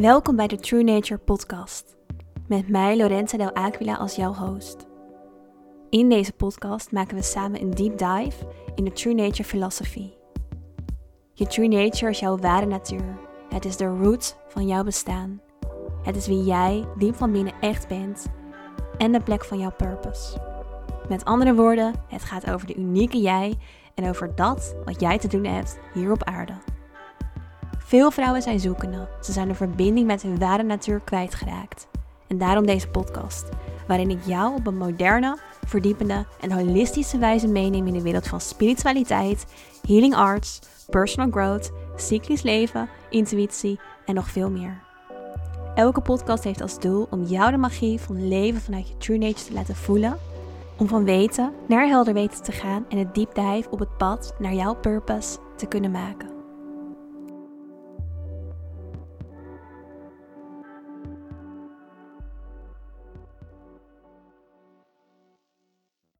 Welkom bij de True Nature Podcast. Met mij, Lorenza Del Aquila, als jouw host. In deze podcast maken we samen een deep dive in de True Nature filosofie. Je True Nature is jouw ware natuur. Het is de root van jouw bestaan. Het is wie jij diep van binnen echt bent en de plek van jouw purpose. Met andere woorden, het gaat over de unieke jij en over dat wat jij te doen hebt hier op aarde. Veel vrouwen zijn zoekende. Ze zijn de verbinding met hun ware natuur kwijtgeraakt. En daarom deze podcast, waarin ik jou op een moderne, verdiepende en holistische wijze meeneem in de wereld van spiritualiteit, healing arts, personal growth, cyclisch leven, intuïtie en nog veel meer. Elke podcast heeft als doel om jou de magie van leven vanuit je true nature te laten voelen, om van weten naar helder weten te gaan en het deep dive op het pad naar jouw purpose te kunnen maken.